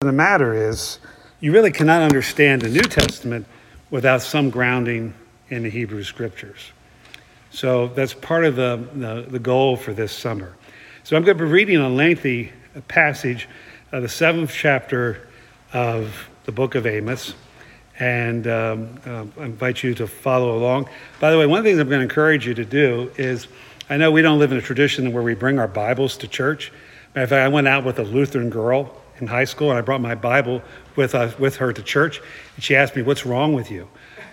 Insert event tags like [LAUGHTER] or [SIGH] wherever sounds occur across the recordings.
the matter is, you really cannot understand the New Testament without some grounding in the Hebrew Scriptures. So that's part of the, the, the goal for this summer. So I'm going to be reading a lengthy passage of the seventh chapter of the book of Amos. And um, uh, I invite you to follow along. By the way, one of the things I'm going to encourage you to do is I know we don't live in a tradition where we bring our Bibles to church. Matter of fact, I went out with a Lutheran girl in high school, and I brought my Bible with us uh, with her to church, and she asked me, "What's wrong with you?"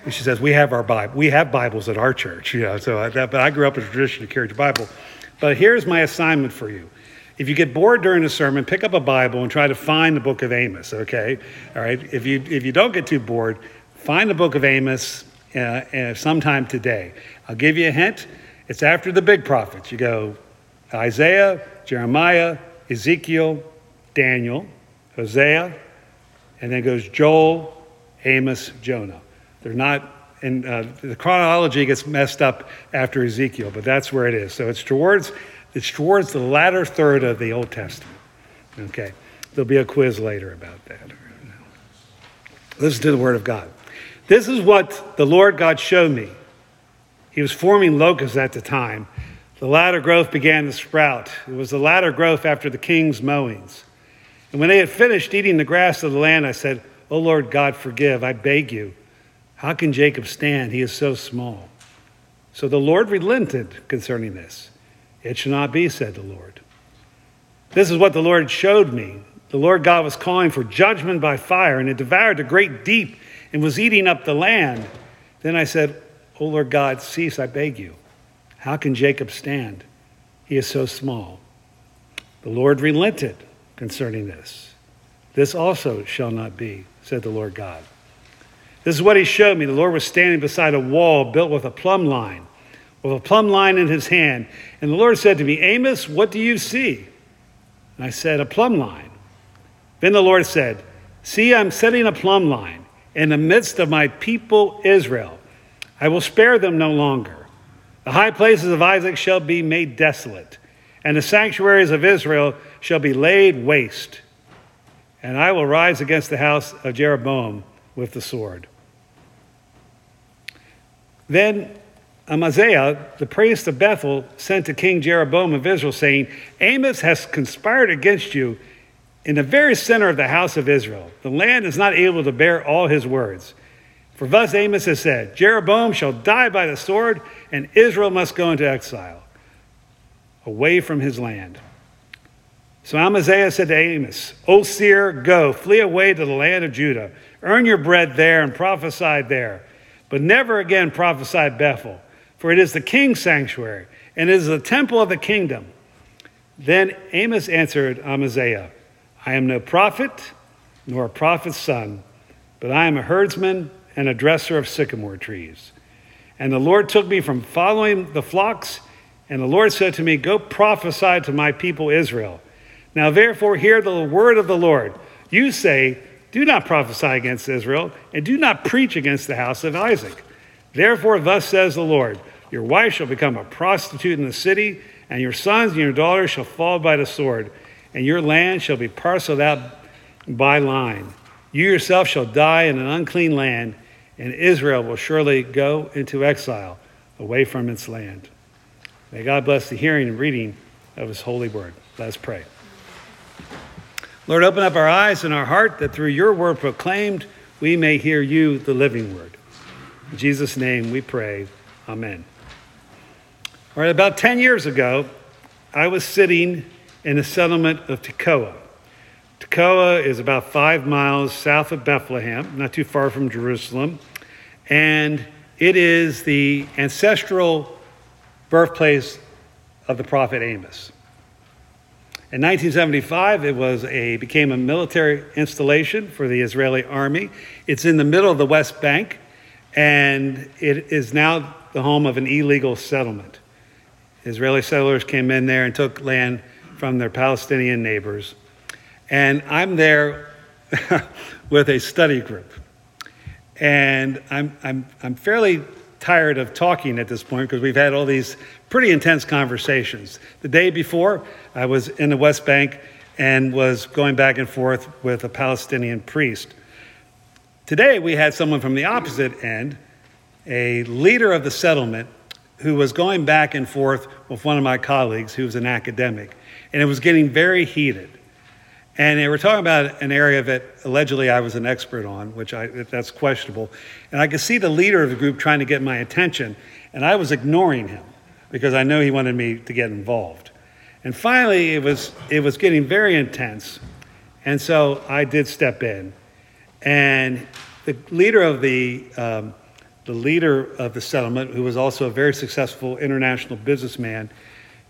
And she says, "We have our Bible. We have Bibles at our church, [LAUGHS] you know." So, I, that, but I grew up in a tradition to carry the Bible. But here's my assignment for you: if you get bored during a sermon, pick up a Bible and try to find the book of Amos. Okay, all right. If you if you don't get too bored, find the book of Amos uh, uh, sometime today. I'll give you a hint. It's after the big prophets. You go Isaiah, Jeremiah, Ezekiel, Daniel, Hosea, and then goes Joel, Amos, Jonah. They're not, and uh, the chronology gets messed up after Ezekiel, but that's where it is. So it's towards, it's towards the latter third of the Old Testament. Okay, there'll be a quiz later about that. Listen to the Word of God. This is what the Lord God showed me. He was forming locusts at the time. The latter growth began to sprout. It was the latter growth after the king's mowings. And when they had finished eating the grass of the land, I said, O Lord God, forgive, I beg you. How can Jacob stand? He is so small. So the Lord relented concerning this. It shall not be, said the Lord. This is what the Lord showed me. The Lord God was calling for judgment by fire, and it devoured the great deep and was eating up the land. Then I said, O Lord God, cease, I beg you. How can Jacob stand? He is so small. The Lord relented concerning this. This also shall not be, said the Lord God. This is what he showed me. The Lord was standing beside a wall built with a plumb line, with a plumb line in his hand. And the Lord said to me, Amos, what do you see? And I said, A plumb line. Then the Lord said, See, I'm setting a plumb line in the midst of my people Israel. I will spare them no longer. The high places of Isaac shall be made desolate and the sanctuaries of Israel shall be laid waste. And I will rise against the house of Jeroboam with the sword. Then Amaziah, the priest of Bethel, sent to King Jeroboam of Israel, saying, Amos has conspired against you in the very center of the house of Israel. The land is not able to bear all his words. For thus Amos has said, Jeroboam shall die by the sword, and Israel must go into exile away from his land. So Amaziah said to Amos, O seer, go, flee away to the land of Judah. Earn your bread there and prophesy there. But never again prophesy Bethel, for it is the king's sanctuary, and it is the temple of the kingdom. Then Amos answered Amaziah, I am no prophet, nor a prophet's son, but I am a herdsman and a dresser of sycamore trees. And the Lord took me from following the flocks and the Lord said to me, Go prophesy to my people Israel. Now therefore, hear the word of the Lord. You say, Do not prophesy against Israel, and do not preach against the house of Isaac. Therefore, thus says the Lord Your wife shall become a prostitute in the city, and your sons and your daughters shall fall by the sword, and your land shall be parceled out by line. You yourself shall die in an unclean land, and Israel will surely go into exile away from its land. May God bless the hearing and reading of his holy word. Let us pray. Lord, open up our eyes and our heart that through your word proclaimed, we may hear you, the living word. In Jesus' name we pray. Amen. All right, about 10 years ago, I was sitting in the settlement of Tekoa. Tekoa is about five miles south of Bethlehem, not too far from Jerusalem, and it is the ancestral birthplace of the prophet Amos. In 1975, it was a, became a military installation for the Israeli army. It's in the middle of the West Bank, and it is now the home of an illegal settlement. Israeli settlers came in there and took land from their Palestinian neighbors. And I'm there [LAUGHS] with a study group. And I'm, I'm, I'm fairly tired of talking at this point because we've had all these pretty intense conversations. The day before, I was in the West Bank and was going back and forth with a Palestinian priest. Today, we had someone from the opposite end, a leader of the settlement, who was going back and forth with one of my colleagues who was an academic, and it was getting very heated. And they were talking about an area that allegedly I was an expert on, which I, that's questionable. And I could see the leader of the group trying to get my attention, and I was ignoring him because I know he wanted me to get involved. And finally, it was, it was getting very intense. And so I did step in. And the leader of the, um, the leader of the settlement, who was also a very successful international businessman,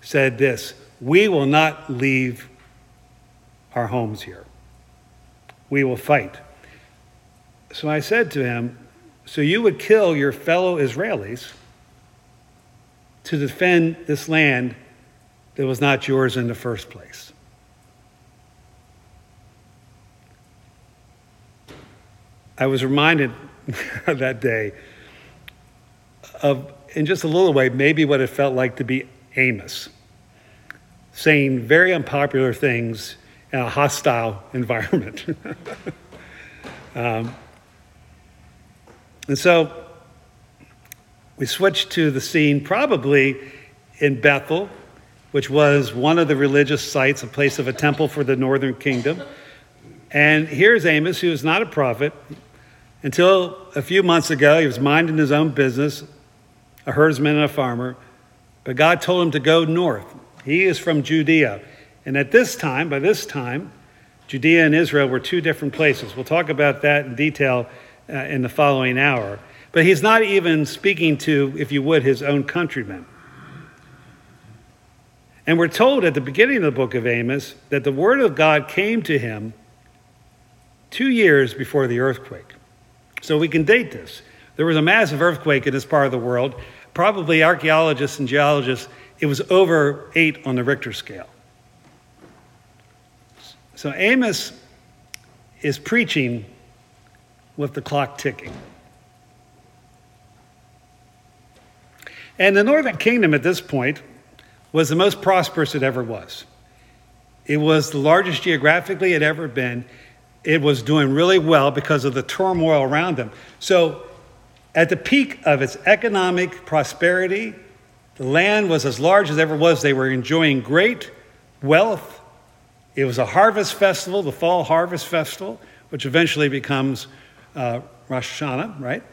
said this We will not leave our homes here. We will fight. So I said to him, So you would kill your fellow Israelis to defend this land that was not yours in the first place? I was reminded [LAUGHS] that day of, in just a little way, maybe what it felt like to be Amos, saying very unpopular things in a hostile environment. [LAUGHS] um, and so we switch to the scene probably in Bethel, which was one of the religious sites, a place of a temple for the northern kingdom. And here's Amos, who is not a prophet. Until a few months ago, he was minding his own business, a herdsman and a farmer. But God told him to go north. He is from Judea. And at this time, by this time, Judea and Israel were two different places. We'll talk about that in detail uh, in the following hour. But he's not even speaking to, if you would, his own countrymen. And we're told at the beginning of the book of Amos that the word of God came to him two years before the earthquake. So we can date this. There was a massive earthquake in this part of the world. Probably archaeologists and geologists, it was over eight on the Richter scale. So Amos is preaching with the clock ticking. And the northern kingdom at this point was the most prosperous it ever was. It was the largest geographically it ever been. It was doing really well because of the turmoil around them. So, at the peak of its economic prosperity, the land was as large as ever was. They were enjoying great wealth it was a harvest festival, the fall harvest festival, which eventually becomes uh, Rosh Hashanah, right?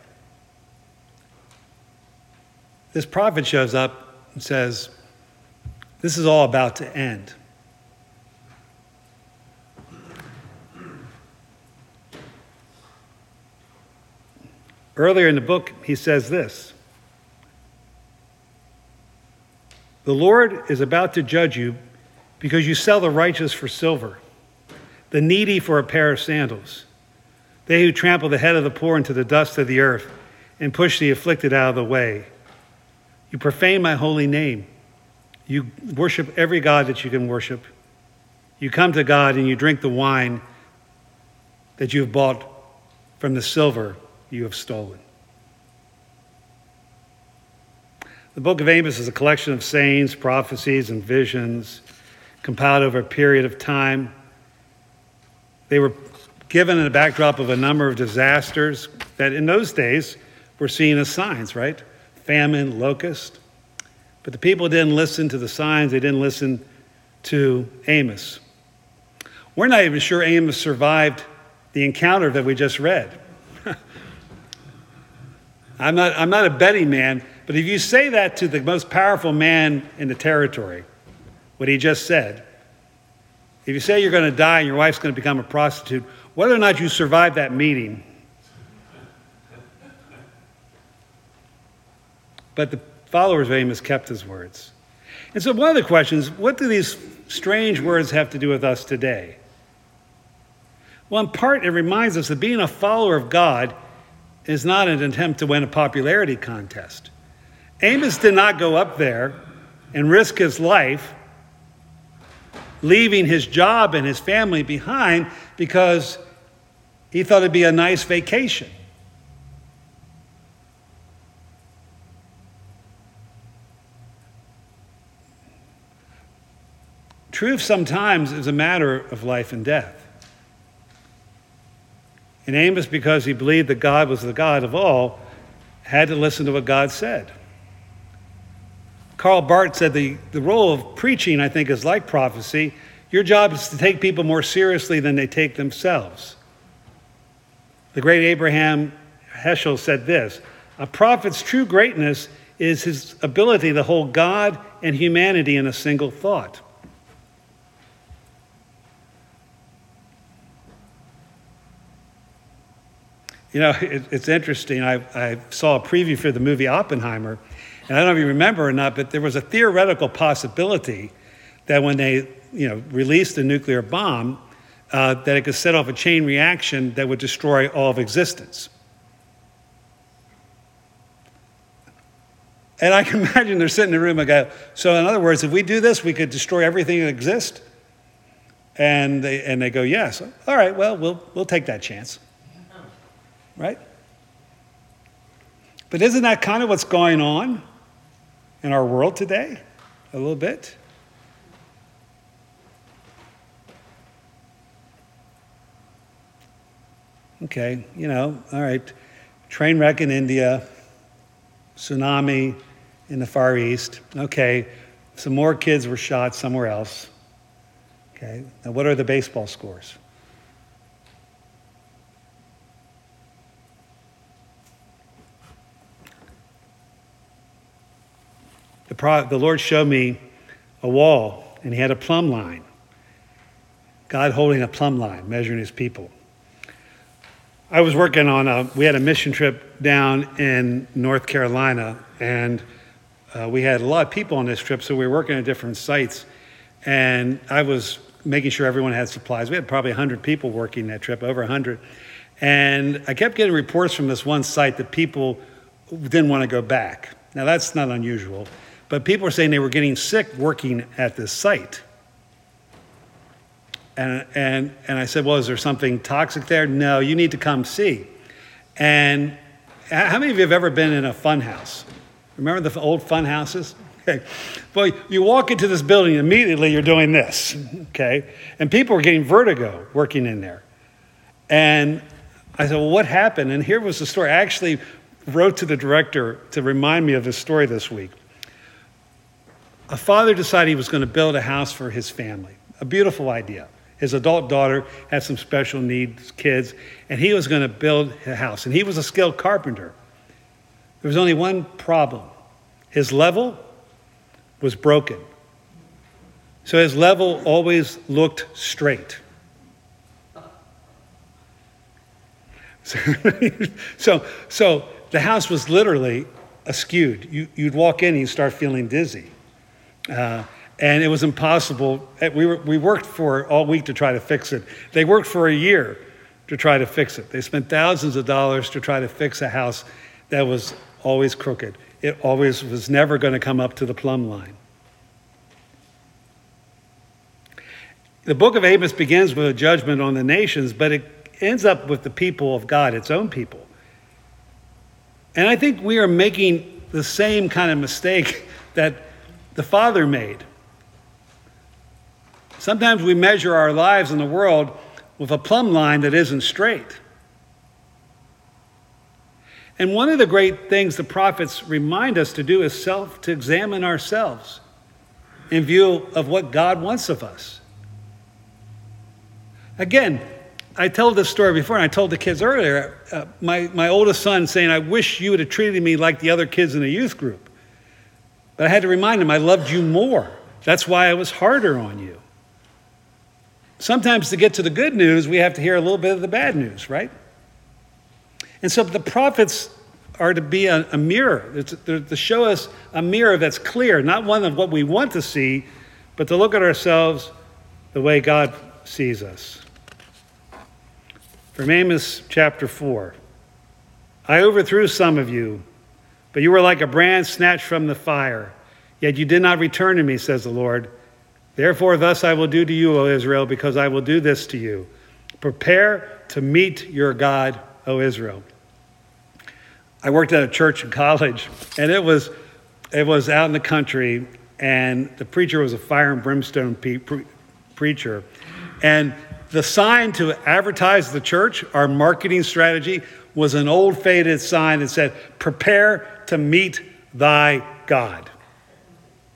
This prophet shows up and says, This is all about to end. Earlier in the book, he says this The Lord is about to judge you because you sell the righteous for silver, the needy for a pair of sandals. They who trample the head of the poor into the dust of the earth and push the afflicted out of the way. You profane my holy name. You worship every God that you can worship. You come to God and you drink the wine that you have bought from the silver you have stolen. The book of Amos is a collection of sayings, prophecies, and visions compiled over a period of time. They were given in the backdrop of a number of disasters that in those days were seen as signs, right? Famine, locust. But the people didn't listen to the signs, they didn't listen to Amos. We're not even sure Amos survived the encounter that we just read. [LAUGHS] I'm not, I'm not a betting man, but if you say that to the most powerful man in the territory, what he just said. If you say you're going to die and your wife's going to become a prostitute, whether or not you survive that meeting, but the followers of Amos kept his words. And so, one of the questions what do these strange words have to do with us today? Well, in part, it reminds us that being a follower of God is not an attempt to win a popularity contest. Amos did not go up there and risk his life leaving his job and his family behind because he thought it'd be a nice vacation. truth sometimes is a matter of life and death. And Amos, because he believed that God was the God of all, had to listen to what God said. Karl Barth said the, the role of preaching, I think, is like prophecy. Your job is to take people more seriously than they take themselves. The great Abraham Heschel said this A prophet's true greatness is his ability to hold God and humanity in a single thought. You know, it, it's interesting. I, I saw a preview for the movie Oppenheimer, and I don't know if you remember or not, but there was a theoretical possibility that when they, you know, released a nuclear bomb, uh, that it could set off a chain reaction that would destroy all of existence. And I can [LAUGHS] imagine they're sitting in the room and go, so in other words, if we do this, we could destroy everything that exists? And they, and they go, yes. All right, well, we'll, we'll take that chance. Right? But isn't that kind of what's going on in our world today? A little bit? Okay, you know, all right. Train wreck in India, tsunami in the Far East. Okay, some more kids were shot somewhere else. Okay, now what are the baseball scores? The Lord showed me a wall, and he had a plumb line. God holding a plumb line, measuring his people. I was working on a, we had a mission trip down in North Carolina, and uh, we had a lot of people on this trip, so we were working at different sites. And I was making sure everyone had supplies. We had probably 100 people working that trip, over 100. And I kept getting reports from this one site that people didn't want to go back. Now, that's not unusual, but people were saying they were getting sick working at this site. And, and, and I said, Well, is there something toxic there? No, you need to come see. And how many of you have ever been in a fun house? Remember the old fun houses? [LAUGHS] Okay. Well, you walk into this building, immediately you're doing this. [LAUGHS] Okay. And people were getting vertigo working in there. And I said, Well, what happened? And here was the story. I actually wrote to the director to remind me of this story this week. A father decided he was going to build a house for his family, a beautiful idea. His adult daughter had some special needs kids, and he was going to build a house. And he was a skilled carpenter. There was only one problem his level was broken. So his level always looked straight. [LAUGHS] So, so, the house was literally askewed. You, would walk in and you'd start feeling dizzy. Uh, and it was impossible. Eh, we, were, we worked for all week to try to fix it. They worked for a year to try to fix it. They spent thousands of dollars to try to fix a house that was always crooked. It always was never going to come up to the plumb line. The book of Amos begins with a judgment on the nations, but it ends up with the people of God, its own people. And I think we are making the same kind of mistake [LAUGHS] that the Father made. Sometimes we measure our lives in the world with a plumb line that isn't straight. And one of the great things the prophets remind us to do is self to examine ourselves in view of what God wants of us. Again, I told this story before, and I told the kids earlier. Uh, my, my oldest son saying, I wish you would have treated me like the other kids in the youth group. But I had to remind him, I loved you more. That's why I was harder on you. Sometimes to get to the good news, we have to hear a little bit of the bad news, right? And so the prophets are to be a, a mirror, they're to show us a mirror that's clear, not one of what we want to see, but to look at ourselves the way God sees us. From Amos chapter 4 I overthrew some of you, but you were like a brand snatched from the fire. Yet you did not return to me, says the Lord. Therefore, thus I will do to you, O Israel, because I will do this to you. Prepare to meet your God, O Israel. I worked at a church in college, and it was, it was out in the country, and the preacher was a fire and brimstone pe- pre- preacher. And the sign to advertise the church, our marketing strategy, was an old faded sign that said, Prepare to meet thy God.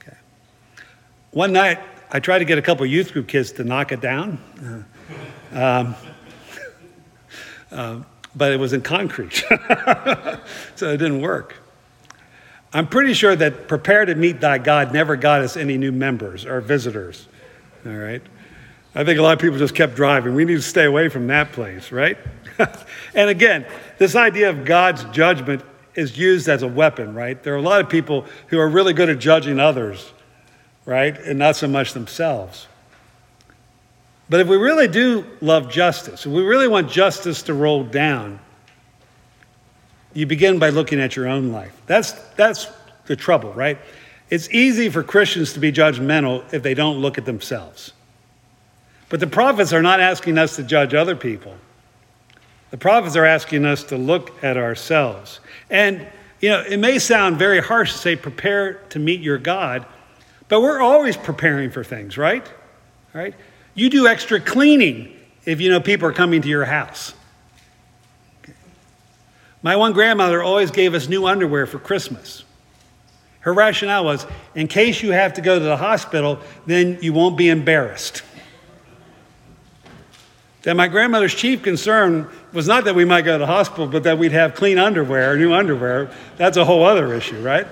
Okay. One night, I tried to get a couple youth group kids to knock it down. Uh, um, [LAUGHS] uh, but it was in concrete, [LAUGHS] so it didn't work. I'm pretty sure that prepare to meet thy God never got us any new members or visitors. All right. I think a lot of people just kept driving. We need to stay away from that place, right? [LAUGHS] and again, this idea of God's judgment is used as a weapon, right? There are a lot of people who are really good at judging others, right? And not so much themselves. But if we really do love justice, if we really want justice to roll down, you begin by looking at your own life. That's, that's the trouble, right? It's easy for Christians to be judgmental if they don't look at themselves. But the prophets are not asking us to judge other people. The prophets are asking us to look at ourselves. And, you know, it may sound very harsh to say, prepare to meet your God, but we're always preparing for things, right? Right? You do extra cleaning if you know people are coming to your house. My one grandmother always gave us new underwear for Christmas. Her rationale was in case you have to go to the hospital, then you won't be embarrassed. That my grandmother's chief concern was not that we might go to the hospital, but that we'd have clean underwear, new underwear. That's a whole other issue, right?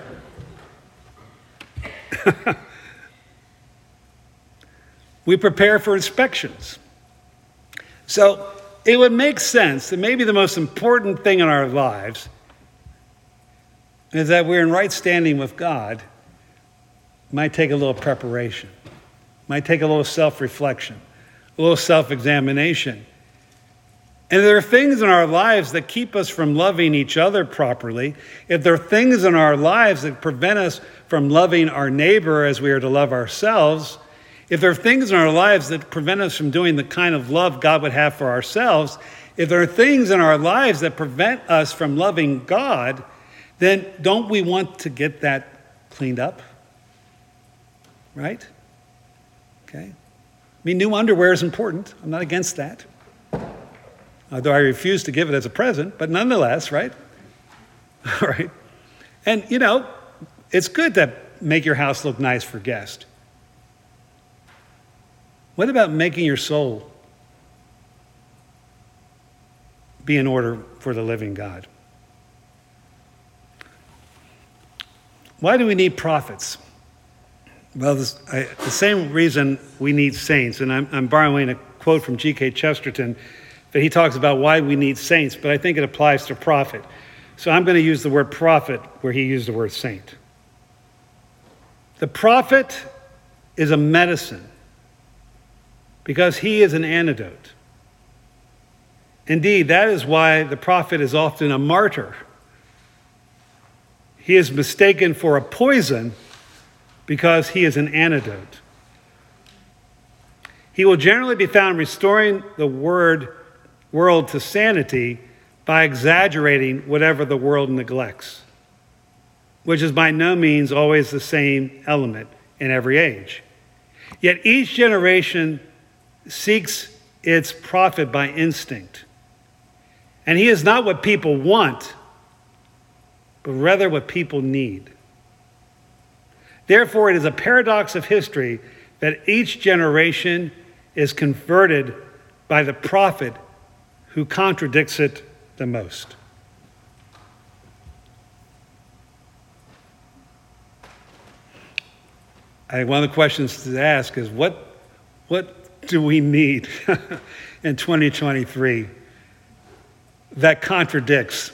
[LAUGHS] we prepare for inspections. So it would make sense that maybe the most important thing in our lives is that we're in right standing with God. Might take a little preparation, might take a little self reflection, a little self examination. And there are things in our lives that keep us from loving each other properly. If there are things in our lives that prevent us from loving our neighbor as we are to love ourselves, if there are things in our lives that prevent us from doing the kind of love God would have for ourselves, if there are things in our lives that prevent us from loving God, then don't we want to get that cleaned up? Right? Okay? I mean, new underwear is important. I'm not against that. Although I refuse to give it as a present, but nonetheless, right? [LAUGHS] All right. And, you know, it's good to make your house look nice for guests. What about making your soul be in order for the living God? Why do we need prophets? Well, this, I, the same reason we need saints, and I'm, I'm borrowing a quote from G.K. Chesterton that he talks about why we need saints, but I think it applies to prophet. So I'm going to use the word prophet where he used the word saint. The prophet is a medicine because he is an antidote. Indeed, that is why the prophet is often a martyr. He is mistaken for a poison because he is an antidote. He will generally be found restoring the word world to sanity by exaggerating whatever the world neglects, which is by no means always the same element in every age. Yet each generation seeks its prophet by instinct. And he is not what people want, but rather what people need. Therefore, it is a paradox of history that each generation is converted by the prophet who contradicts it the most. I think one of the questions to ask is what, what do we need [LAUGHS] in 2023 that contradicts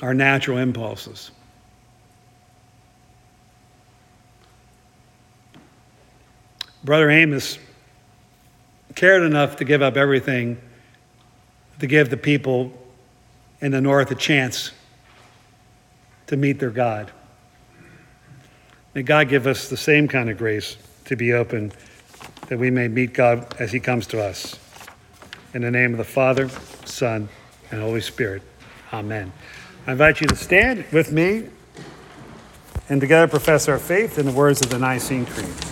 our natural impulses? Brother Amos cared enough to give up everything to give the people in the north a chance to meet their God. May God give us the same kind of grace to be open that we may meet God as he comes to us. In the name of the Father, Son, and Holy Spirit. Amen. I invite you to stand with me and together profess our faith in the words of the Nicene Creed.